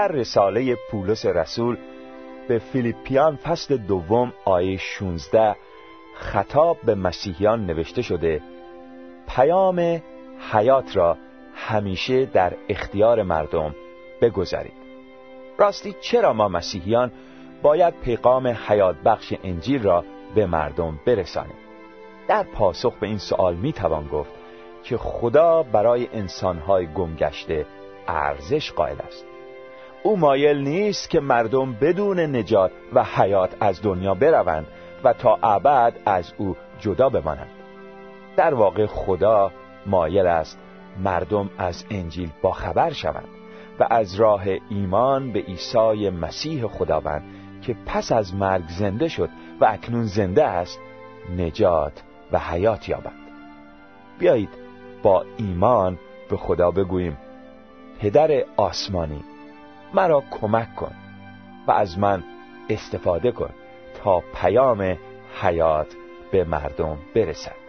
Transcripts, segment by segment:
در رساله پولس رسول به فیلیپیان فصل دوم آیه 16 خطاب به مسیحیان نوشته شده پیام حیات را همیشه در اختیار مردم بگذارید. راستی چرا ما مسیحیان باید پیغام حیات بخش انجیل را به مردم برسانیم؟ در پاسخ به این سوال می توان گفت که خدا برای انسانهای گمگشته ارزش قائل است. او مایل نیست که مردم بدون نجات و حیات از دنیا بروند و تا ابد از او جدا بمانند. در واقع خدا مایل است مردم از انجیل باخبر شوند و از راه ایمان به عیسی مسیح خداوند که پس از مرگ زنده شد و اکنون زنده است نجات و حیات یابند بیایید با ایمان به خدا بگوییم پدر آسمانی مرا کمک کن و از من استفاده کن تا پیام حیات به مردم برسد.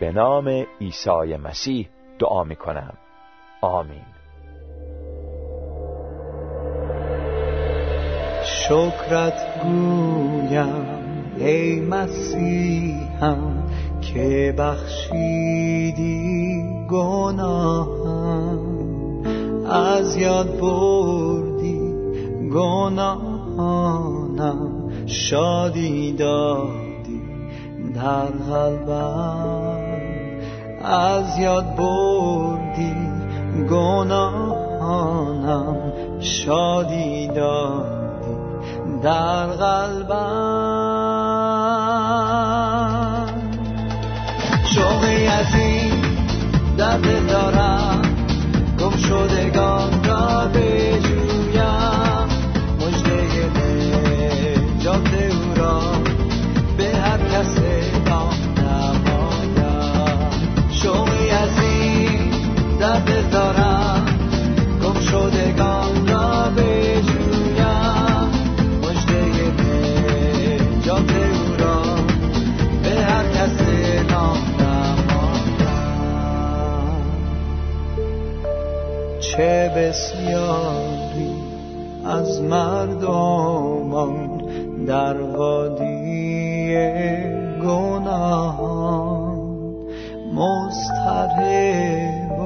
به نام عیسی مسیح دعا می کنم آمین. شکرت گویم ای مسیحم که بخشیدی گناهم. از یاد بردی گناهانم شادی دادی در قلبم. از یاد بردی گناهانم شادی دادی در قلبم. شوقی از این در دل دارم. شدگان را بجویم بسیاری از مردمان در وادی گناهان مضطرب و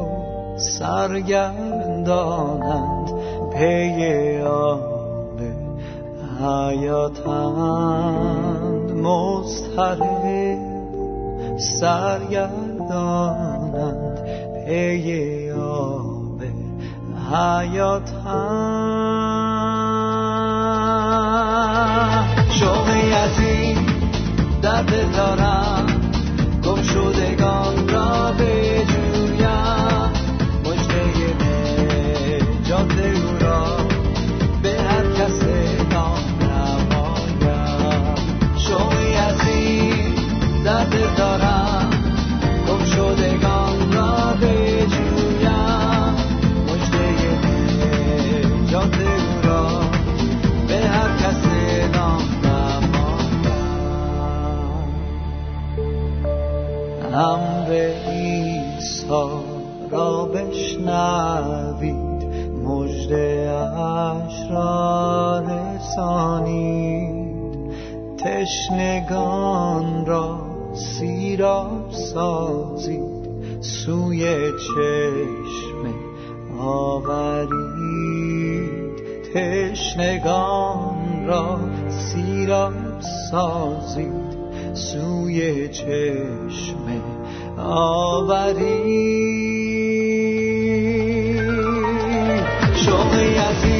سرگردانند پی آب حیاتند. مضطرب و سرگردانند پی آب حیاتم شوقی از این در دل دارم آورید تشنگان را سیراب سازید سوی چشمه آورید شوقی از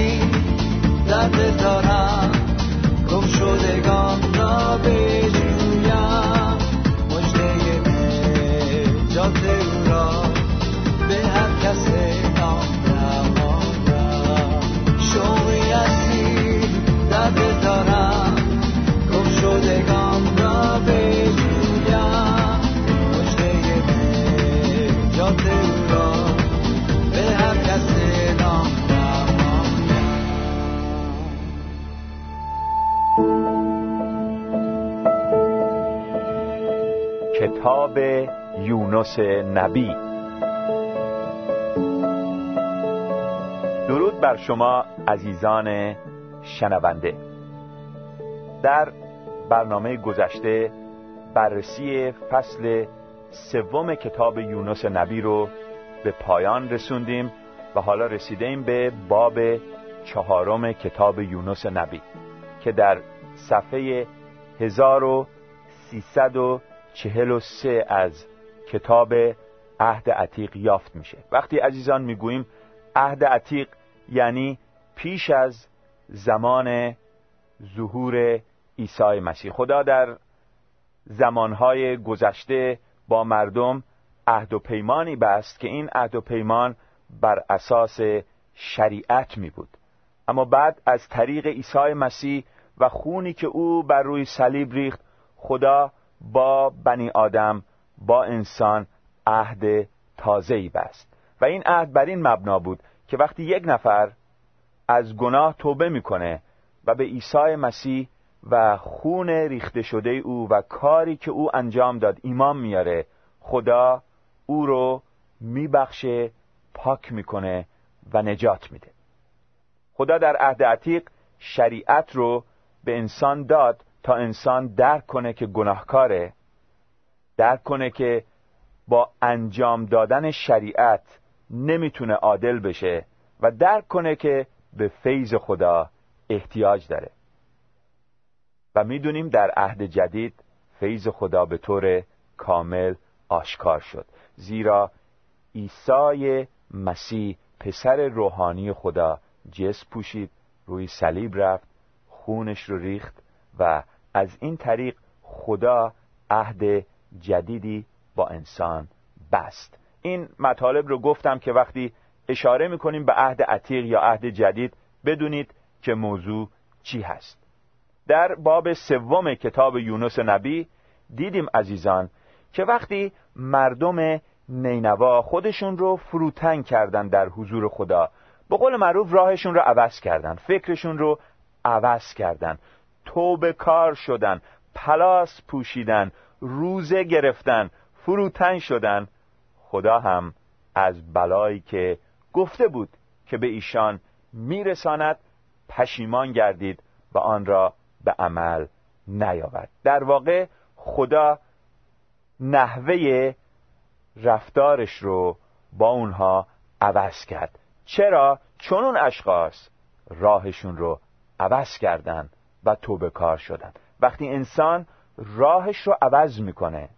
کتاب یونس نبی. درود بر شما عزیزان شنونده. در برنامه گذشته بررسی فصل سوم کتاب یونس نبی رو به پایان رسوندیم و حالا رسیدیم به باب چهارم کتاب یونس نبی که در صفحه 1343 از کتاب عهد عتیق یافت میشه. وقتی عزیزان می‌گوییم عهد عتیق یعنی پیش از زمان ظهور عیسی مسیح. خدا در زمانهای گذشته با مردم عهد و پیمانی بست که این عهد و پیمان بر اساس شریعت می بود اما بعد از طریق عیسی مسیح و خونی که او بر روی صلیب ریخت خدا با بنی آدم با انسان عهد تازه‌ای بست. و این عهد بر این مبنا بود که وقتی یک نفر از گناه توبه می‌کنه و به عیسی مسیح و خون ریخته شده او و کاری که او انجام داد ایمان میاره خدا او رو میبخشه پاک می‌کنه و نجات میده. خدا در عهد عتیق شریعت رو به انسان داد تا انسان درک کنه که گناهکاره درک کنه که با انجام دادن شریعت نمی‌تونه عادل بشه و درک کنه که به فیض خدا احتیاج داره. و می‌دونیم در عهد جدید فیض خدا به طور کامل آشکار شد. زیرا عیسی مسیح پسر روحانی خدا جس پوشید روی صلیب رفت خونش رو ریخت و از این طریق خدا عهد جدیدی با انسان بست. این مطالب رو گفتم که وقتی اشاره می‌کنیم به عهد عتیق یا عهد جدید بدونید که موضوع چی هست. در باب سوم کتاب یونس نبی دیدیم عزیزان که وقتی مردم نینوا خودشون رو فروتن کردن در حضور خدا به قول معروف راهشون رو عوض کردن فکرشون رو عوض کردن. توبه کار شدن پلاس پوشیدن روزه گرفتن فروتن شدن. خدا هم از بلایی که گفته بود که به ایشان میرساند پشیمان گردید و آن را به عمل نیاورد. در واقع خدا نحوه رفتارش رو با اونها عوض کرد. چرا؟ چون اون اشخاص راهشون رو عوض کردن. و توبه کار شدن. وقتی انسان راهش رو عوض می‌کنه.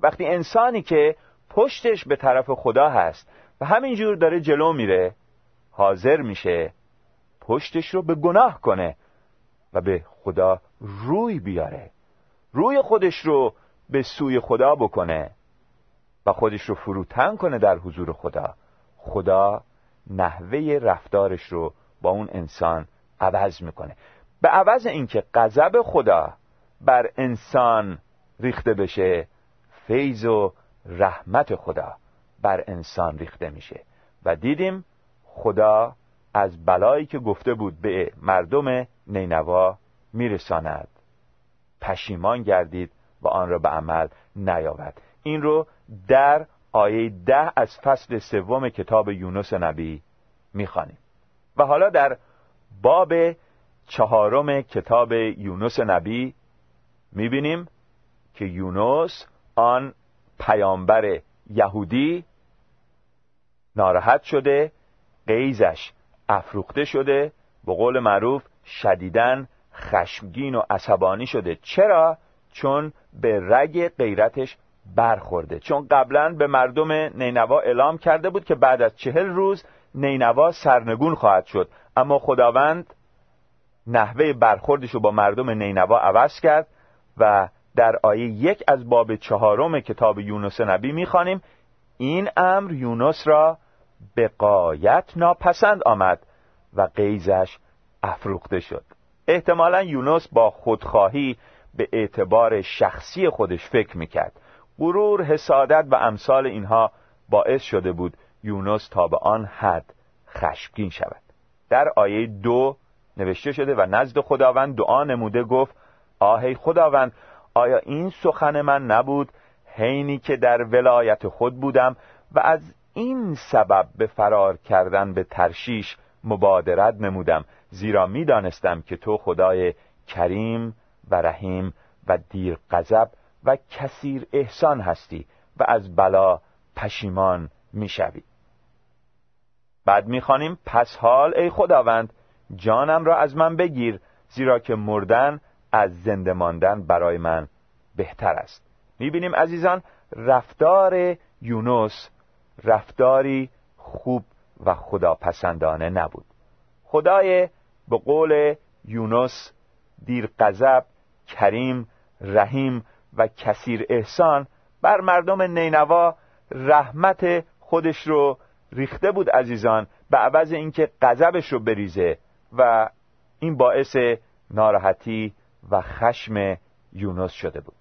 وقتی انسانی که پشتش به طرف خدا هست و همینجور داره جلو میره حاضر میشه پشتش رو به گناه کنه و به خدا روی بیاره. روی خودش رو به سوی خدا بکنه و خودش رو فروتن کنه در حضور خدا. خدا نحوه رفتارش رو با اون انسان عوض می‌کنه. به عوض اینکه غضب خدا بر انسان ریخته بشه فیض و رحمت خدا بر انسان ریخته میشه. و دیدیم خدا از بلایی که گفته بود به مردم نینوا میرساند. پشیمان گردید و آن را به عمل نیاورد. این رو در آیه ده از فصل سوم کتاب یونس نبی می‌خوانیم. و حالا در باب چهارم کتاب یونس نبی می‌بینیم که یونس آن پیامبر یهودی ناراحت شده قیزش افروخته شده به قول معروف شدیدن خشمگین و عصبانی شده. چرا؟ چون به رگ غیرتش برخورده. چون قبلا به مردم نینوا اعلام کرده بود که بعد از چهل روز نینوا سرنگون خواهد شد. اما خداوند نحوه برخوردش رو با مردم نینوا عوض کرد و در آیه یک از باب چهارم کتاب یونس نبی می‌خوانیم این امر یونس را به قایت ناپسند آمد و قیزش افروخته شد. احتمالا یونس با خودخواهی به اعتبار شخصی خودش فکر می‌کرد. غرور حسادت و امثال اینها باعث شده بود یونس تا به آن حد خشمگین شود. در آیه دو نوشته شده و نزد خداوند دعا نموده گفت آهی خداوند آیا این سخن من نبود حینی که در ولایت خود بودم و از این سبب به فرار کردن به ترشیش مبادرت نمودم زیرا می‌دانستم که تو خدای کریم و رحیم و دیر غضب و کثیر احسان هستی و از بلا پشیمان می‌شوی. بعد می‌خوانیم پس حال ای خداوند جانم را از من بگیر زیرا که مردن از زنده ماندن برای من بهتر است. می‌بینیم عزیزان رفتار یونس رفتاری خوب و خداپسندانه نبود. خدای به قول یونس دیر غضب کریم رحیم و کثیر احسان بر مردم نینوا رحمت خودش رو ریخته بود عزیزان به عوض اینکه غضبش رو بریزه. و این باعث ناراحتی و خشم یونس شده بود.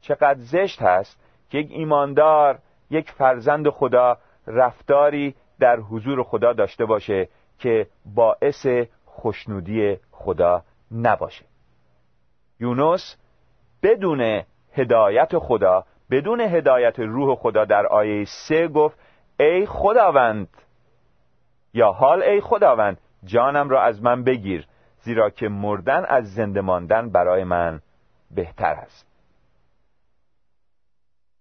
چقدر زشت هست که یک ایماندار یک فرزند خدا رفتاری در حضور خدا داشته باشه که باعث خوشنودی خدا نباشه. یونس بدون هدایت خدا بدون هدایت روح خدا در آیه سه گفت ای خداوند یا حال ای خداوند جانم را از من بگیر زیرا که مردن از زنده ماندن برای من بهتر است.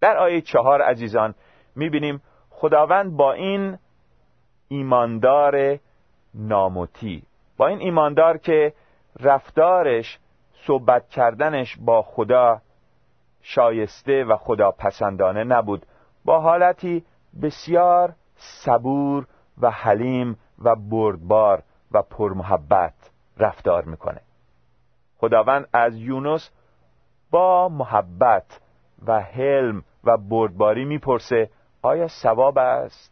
در آیه چهار عزیزان می‌بینیم خداوند با این ایماندار ناموتی با این ایماندار که رفتارش صحبت کردنش با خدا شایسته و خدا پسندانه نبود با حالتی بسیار صبور و حلیم و بردبار و پرمحبت رفتار می‌کنه. خداوند از یونس با محبت و حلم و بردباری می‌پرسه آیا ثواب است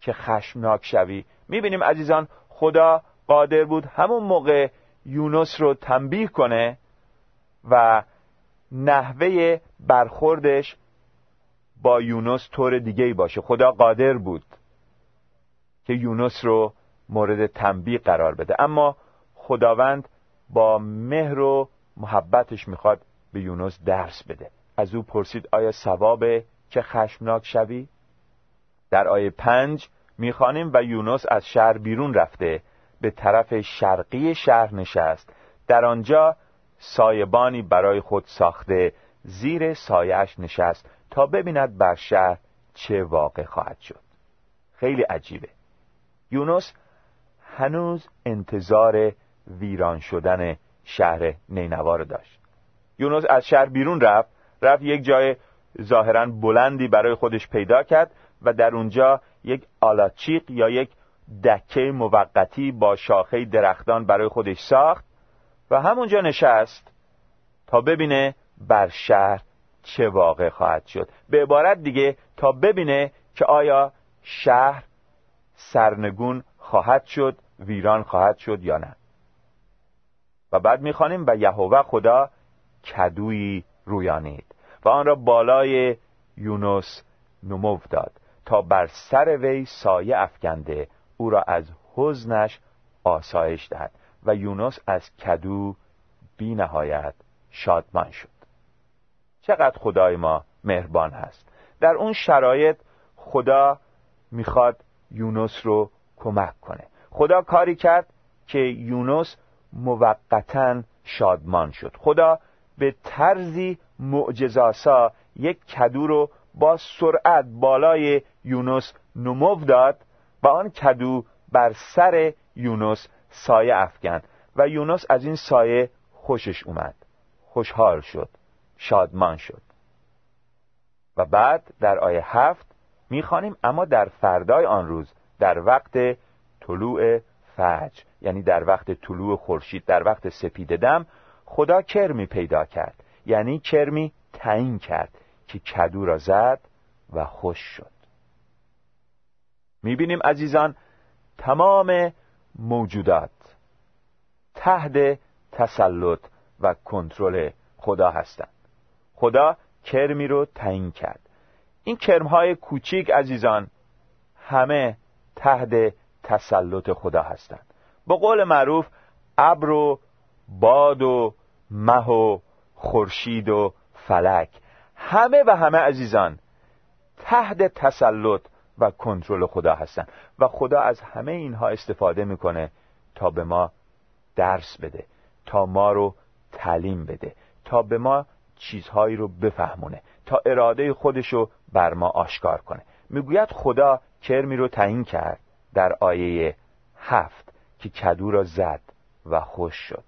که خشمناک شوی؟ می‌بینیم عزیزان خدا قادر بود همون موقع یونس رو تنبیه کنه و نحوه برخوردش با یونس طور دیگه ای باشه. خدا قادر بود که یونس رو مورد تنبیه قرار بده. اما خداوند با مهر و محبتش می‌خواد به یونس درس بده. از او پرسید آیا ثوابه که خشمناک شوی؟ در آیه پنج می‌خوانیم و یونس از شهر بیرون رفته به طرف شرقی شهر نشست. در آنجا سایبانی برای خود ساخته زیر سایش نشست تا ببیند بر شهر چه واقع خواهد شد. خیلی عجیبه. یونس هنوز انتظار ویران شدن شهر نینوا رو داشت. یونس از شهر بیرون رفت رفت یک جای ظاهرا بلندی برای خودش پیدا کرد و در اونجا یک آلاچیق یا یک دکه موقتی با شاخه درختان برای خودش ساخت و همونجا نشست تا ببینه بر شهر چه واقع خواهد شد. به عبارت دیگه تا ببینه که آیا شهر سرنگون خواهد شد ویران خواهد شد یا نه. و بعد می‌خوانیم و یهوه خدا کدویی رویانید و آن را بالای یونس نمو داد تا بر سر وی سایه افکنده او را از حزنش آسایش دهد و یونس از کدو بی نهایت شادمان شد. چقدر خدای ما مهربان هست. در اون شرایط خدا می‌خواد یونس رو کمک کنه. خدا کاری کرد که یونس موقتا شادمان شد. خدا به طرزی معجزاسا یک کدو رو با سرعت بالای یونس نمو داد و آن کدو بر سر یونس سایه افکند و یونس از این سایه خوشش اومد. خوشحال شد شادمان شد. و بعد در آیه هفت می‌خوانیم اما در فردای آن روز در وقت طلوع فجر یعنی در وقت طلوع خورشید در وقت سپید دم خدا کرمی پیدا کرد. یعنی کرمی تعیین کرد که کدو را زد و خوش شد. می‌بینیم عزیزان تمام موجودات تحت تسلط و کنترل خدا هستند. خدا کرمی رو تعیین کرد. این کرمهای کوچیک عزیزان همه تحت تسلط خدا هستند. با قول معروف ابر و باد و مه و خورشید و فلک. همه و همه عزیزان تحت تسلط و کنترل خدا هستن و خدا از همه اینها استفاده می‌کنه تا به ما درس بده تا ما رو تعلیم بده تا به ما چیزهایی رو بفهمونه تا اراده خودش رو بر ما آشکار کنه. می‌گوید خدا کرمی رو تعیین کرد. در آیه هفت که کدو را زد و خوش شد.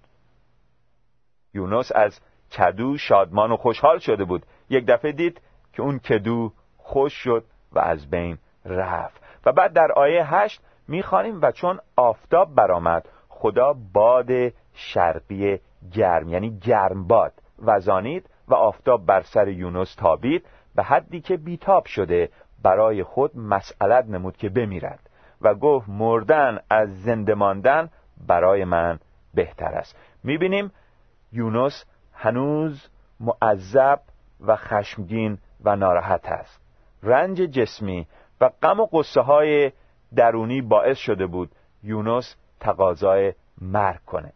یونس از کدو شادمان و خوشحال شده بود. یک دفعه دید که اون کدو خوش شد و از بین رفت. و بعد در آیه هشت می‌خوانیم و چون آفتاب برآمد خدا باد شرقی گرم یعنی گرم باد وزانید و آفتاب بر سر یونس تابید به حدی که بیتاب شده برای خود مسئلت نمود که بمیرد. و گفت مردن از زنده ماندن برای من بهتر است. می‌بینیم یونس هنوز معذب و خشمگین و ناراحت است. رنج جسمی و غم و قصه های درونی باعث شده بود یونس تقاضای مرگ کنه.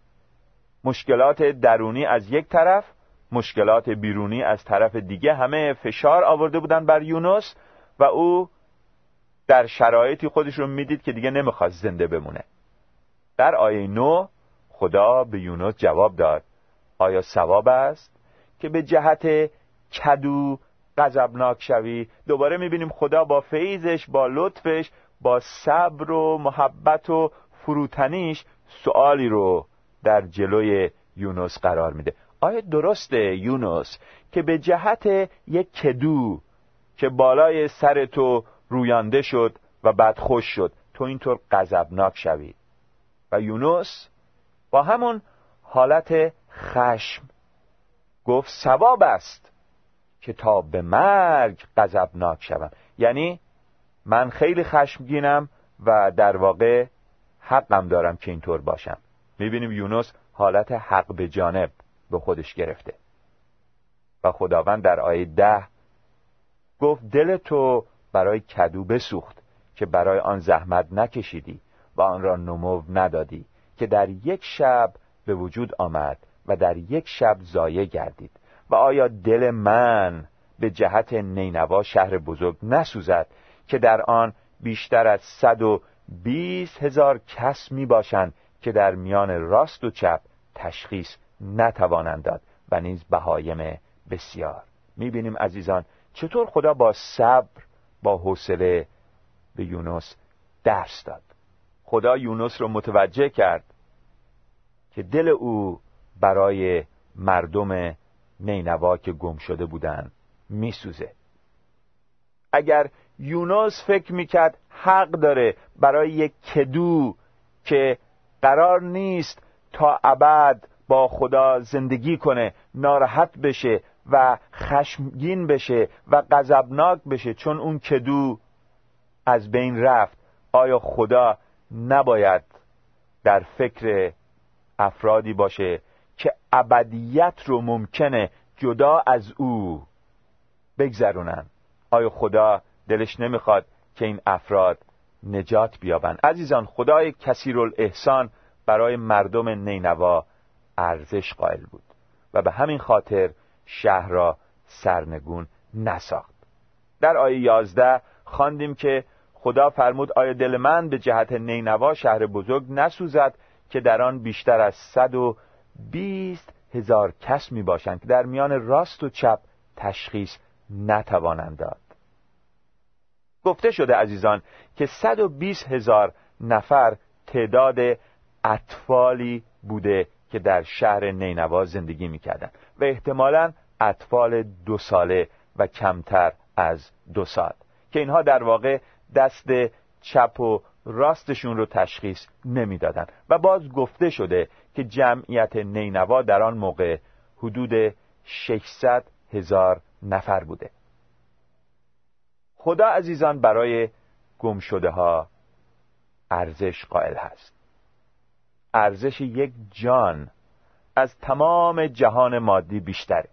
مشکلات درونی از یک طرف مشکلات بیرونی از طرف دیگه همه فشار آورده بودن بر یونس و او در شرایطی خودش رو می‌دید که دیگه نمی‌خواست زنده بمونه. در آیه نو خدا به یونس جواب داد. آیا ثواب است که به جهت کدو غضبناک شوی؟ دوباره می‌بینیم خدا با فیضش با لطفش با صبر و محبت و فروتنیش سوالی رو در جلوی یونس قرار میده. آیا درسته یونس که به جهت یک کدو که بالای سر تو رویانده شد و بعد خوش شد. تو اینطور غضبناک شوی. و یونس با همون حالت خشم گفت ثواب است که تا به مرگ غضبناک شوم. یعنی من خیلی خشمگینم و در واقع حقم دارم که اینطور باشم. می‌بینیم یونس حالت حق به جانب به خودش گرفته. و خداوند در آیه ده گفت دل تو برای کدو بسوخت که برای آن زحمت نکشیدی و آن را نمو ندادی که در یک شب به وجود آمد و در یک شب زایه گردید. و آیا دل من به جهت نینوا شهر بزرگ نسوزد که در آن بیشتر از صد و بیست هزار کس می باشند که در میان راست و چپ تشخیص نتوانند داد و نیز بهایم بسیار. می‌بینیم عزیزان چطور خدا با صبر با حوصله به یونس درس داد. خدا یونس رو متوجه کرد که دل او برای مردم نینوا که گم شده بودند میسوزه. اگر یونس فکر می‌کرد حق داره برای یک کدو که قرار نیست تا ابد با خدا زندگی کنه ناراحت بشه و خشمگین بشه و غضبناک بشه چون اون کدو از بین رفت. آیا خدا نباید در فکر افرادی باشه که ابدیت رو ممکنه جدا از او بگذرونن؟ آیا خدا دلش نمی‌خواد که این افراد نجات بیابند؟ عزیزان خدای کثیر الاحسان برای مردم نینوا ارزش قائل بود و به همین خاطر شهر را سرنگون نساخت. در آیه یازده خواندیم که خدا فرمود آیا دل من به جهت نینوا شهر بزرگ نسوزد که در آن بیشتر از صد و بیست هزار کس می باشند که در میان راست و چپ تشخیص نتوانند داد؟ گفته شده عزیزان که صد و بیست هزار نفر تعداد اطفالی بوده که در شهر نینوا زندگی می‌کردند و احتمالا اطفال دو ساله و کمتر از دو سال که اینها در واقع دست چپ و راستشون رو تشخیص نمی‌دادند و باز گفته شده که جمعیت نینوا در آن موقع حدود 600 هزار نفر بوده. خدا عزیزان برای گم شده ها ارزش قائل هست. ارزش یک جان از تمام جهان مادی بیشتره.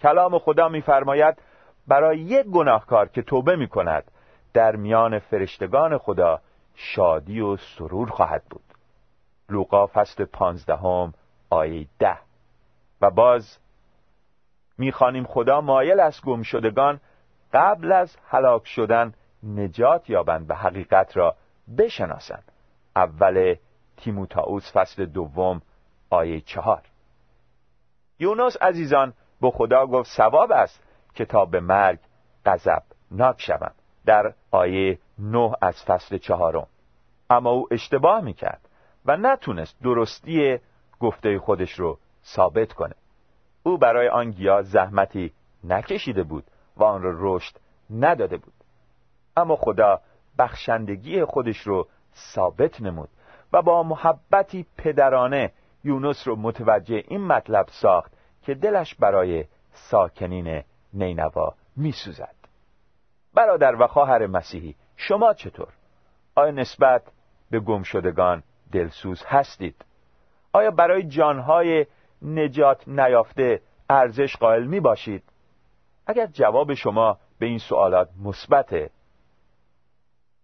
کلام خدا میفرماید برای یک گناهکار که توبه می کند در میان فرشتگان خدا شادی و سرور خواهد بود. لوقا فصل پانزدهم آیه ده. و باز می‌خوانیم خدا مایل است گم شدگان قبل از هلاک شدن نجات یابند و حقیقت را بشناسند. اول تیموتائوس فصل دوم آیه چهار. یونس عزیزان به خدا گفت ثواب است که تا به مرگ غضب ناک شوم. در آیه نه از فصل چهارم. اما او اشتباه می‌کرد و نتونست درستی گفته خودش رو ثابت کنه. او برای آن گیاه زحمتی نکشیده بود و آن را رشد نداده بود. اما خدا بخشندگی خودش رو ثابت نمود. و با محبتی پدرانه یونس رو متوجه این مطلب ساخت که دلش برای ساکنین نینوا میسوزد. برادر و خواهر مسیحی شما چطور؟ آیا نسبت به گمشدگان دلسوز هستید؟ آیا برای جانهای نجات نیافته ارزش قائل می باشید اگر جواب شما به این سوالات مثبته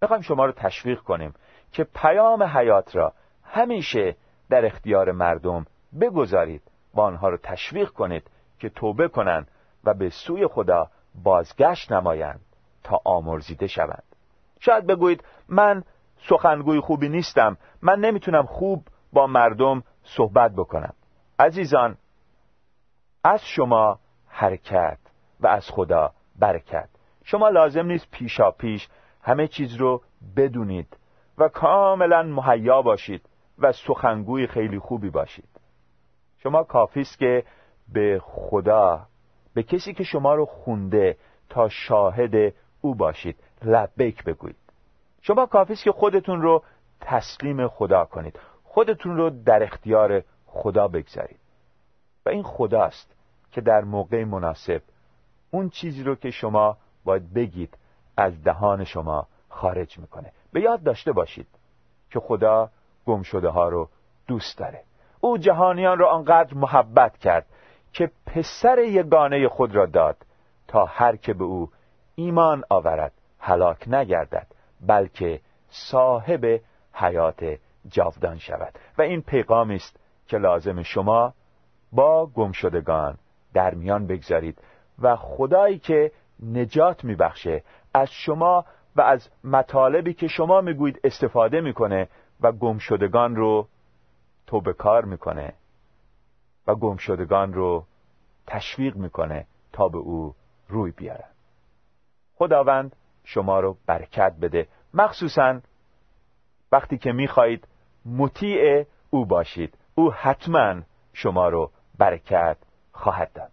می‌خوایم شما رو تشویق کنیم. که پیام حیات را همیشه در اختیار مردم بگذارید. و آنها رو تشویق کنید که توبه کنند و به سوی خدا بازگشت نمایند تا آمرزیده شوند. شاید بگویید من سخنگوی خوبی نیستم. من نمی‌تونم خوب با مردم صحبت بکنم. عزیزان از شما حرکت و از خدا برکت. شما لازم نیست پیشا پیش همه چیز رو بدونید. و کاملا مهیا باشید و سخنگوی خیلی خوبی باشید. شما کافی است که به خدا به کسی که شما رو خونده تا شاهد او باشید لبیک بگویید. شما کافی است که خودتون رو تسلیم خدا کنید. خودتون رو در اختیار خدا بگذارید. و این خداست که در موقع مناسب اون چیزی رو که شما باید بگید از دهان شما خارج می‌کنه. به یاد داشته باشید که خدا گم شده ها رو دوست داره. او جهانیان را آنقدر محبت کرد که پسر یگانه خود را داد تا هر که به او ایمان آورد هلاک نگردد بلکه صاحب حیات جاودان شود. و این پیغامی است که لازم شما با گمشدگان در میان بگذارید و خدایی که نجات میبخشه از شما و از مطالبی که شما می‌گویید استفاده می‌کنه و گمشدگان رو توبه کار می‌کنه و گمشدگان رو تشویق می‌کنه تا به او روی بیارن خداوند شما رو برکت بده. مخصوصا وقتی که می‌خواهید مطیع او باشید او حتما شما رو برکت خواهد داد.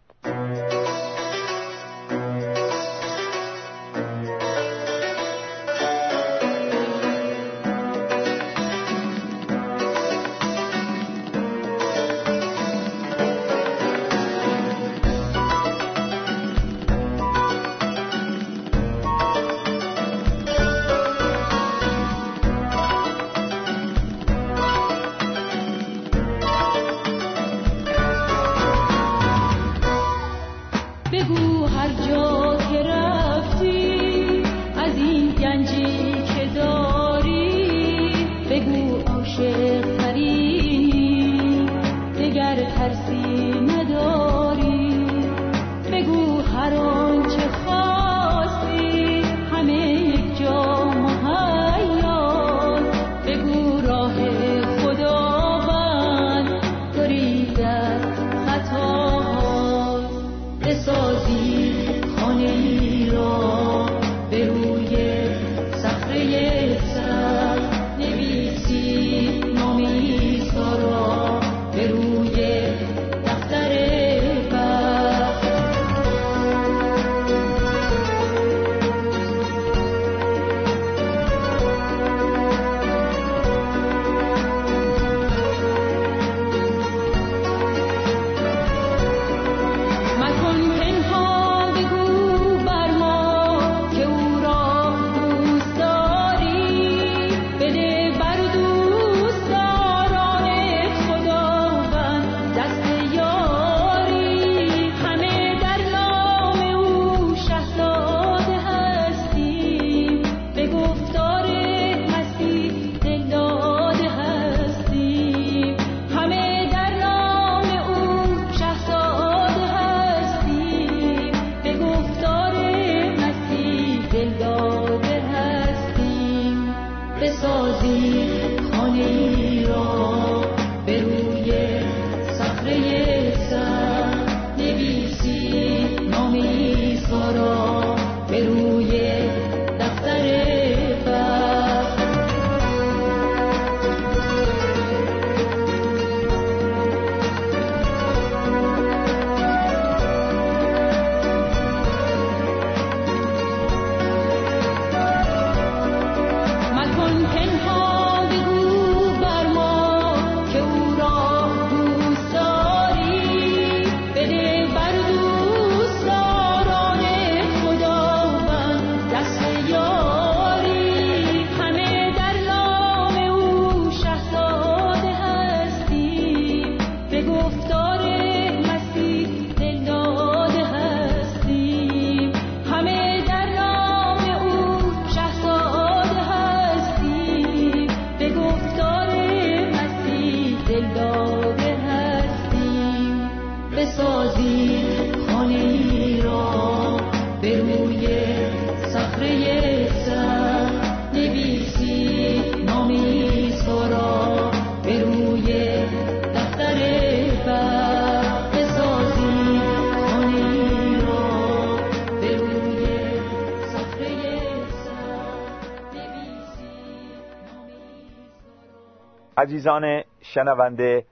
عزیزان شنونده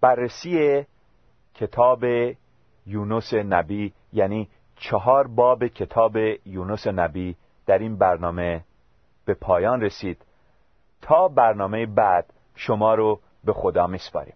بررسی کتاب یونس نبی یعنی چهار باب کتاب یونس نبی در این برنامه به پایان رسید. تا برنامه بعد شما رو به خدا میسپاریم.